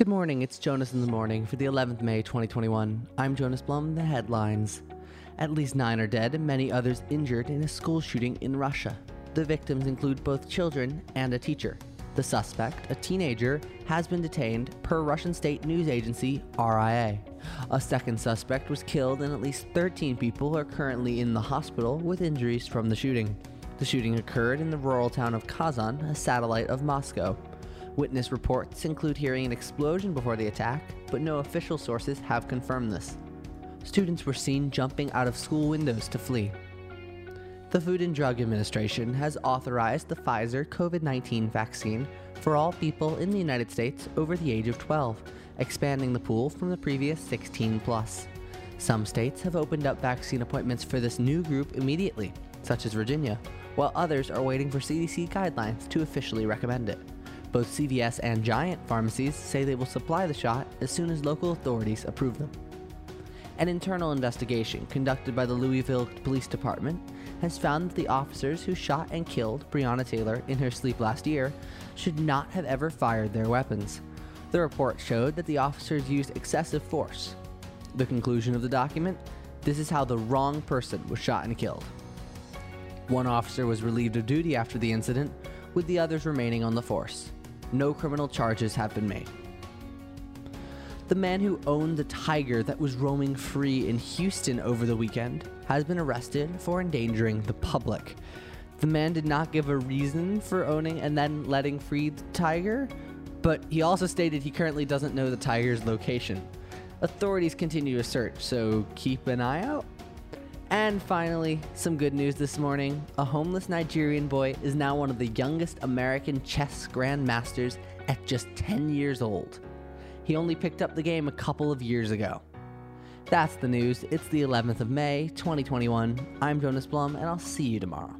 Good morning, it's Jonas in the morning for the 11th May 2021. I'm Jonas Blum, the headlines. At least nine are dead and many others injured in a school shooting in Russia. The victims include both children and a teacher. The suspect, a teenager, has been detained per Russian state news agency RIA. A second suspect was killed and at least 13 people are currently in the hospital with injuries from the shooting. The shooting occurred in the rural town of Kazan, a satellite of Moscow. Witness reports include hearing an explosion before the attack, but no official sources have confirmed this. Students were seen jumping out of school windows to flee. The Food and Drug Administration has authorized the Pfizer COVID 19 vaccine for all people in the United States over the age of 12, expanding the pool from the previous 16 plus. Some states have opened up vaccine appointments for this new group immediately, such as Virginia, while others are waiting for CDC guidelines to officially recommend it. Both CVS and Giant pharmacies say they will supply the shot as soon as local authorities approve them. An internal investigation conducted by the Louisville Police Department has found that the officers who shot and killed Breonna Taylor in her sleep last year should not have ever fired their weapons. The report showed that the officers used excessive force. The conclusion of the document this is how the wrong person was shot and killed. One officer was relieved of duty after the incident, with the others remaining on the force. No criminal charges have been made. The man who owned the tiger that was roaming free in Houston over the weekend has been arrested for endangering the public. The man did not give a reason for owning and then letting free the tiger, but he also stated he currently doesn't know the tiger's location. Authorities continue to search, so keep an eye out. And finally, some good news this morning. A homeless Nigerian boy is now one of the youngest American chess grandmasters at just 10 years old. He only picked up the game a couple of years ago. That's the news. It's the 11th of May, 2021. I'm Jonas Blum, and I'll see you tomorrow.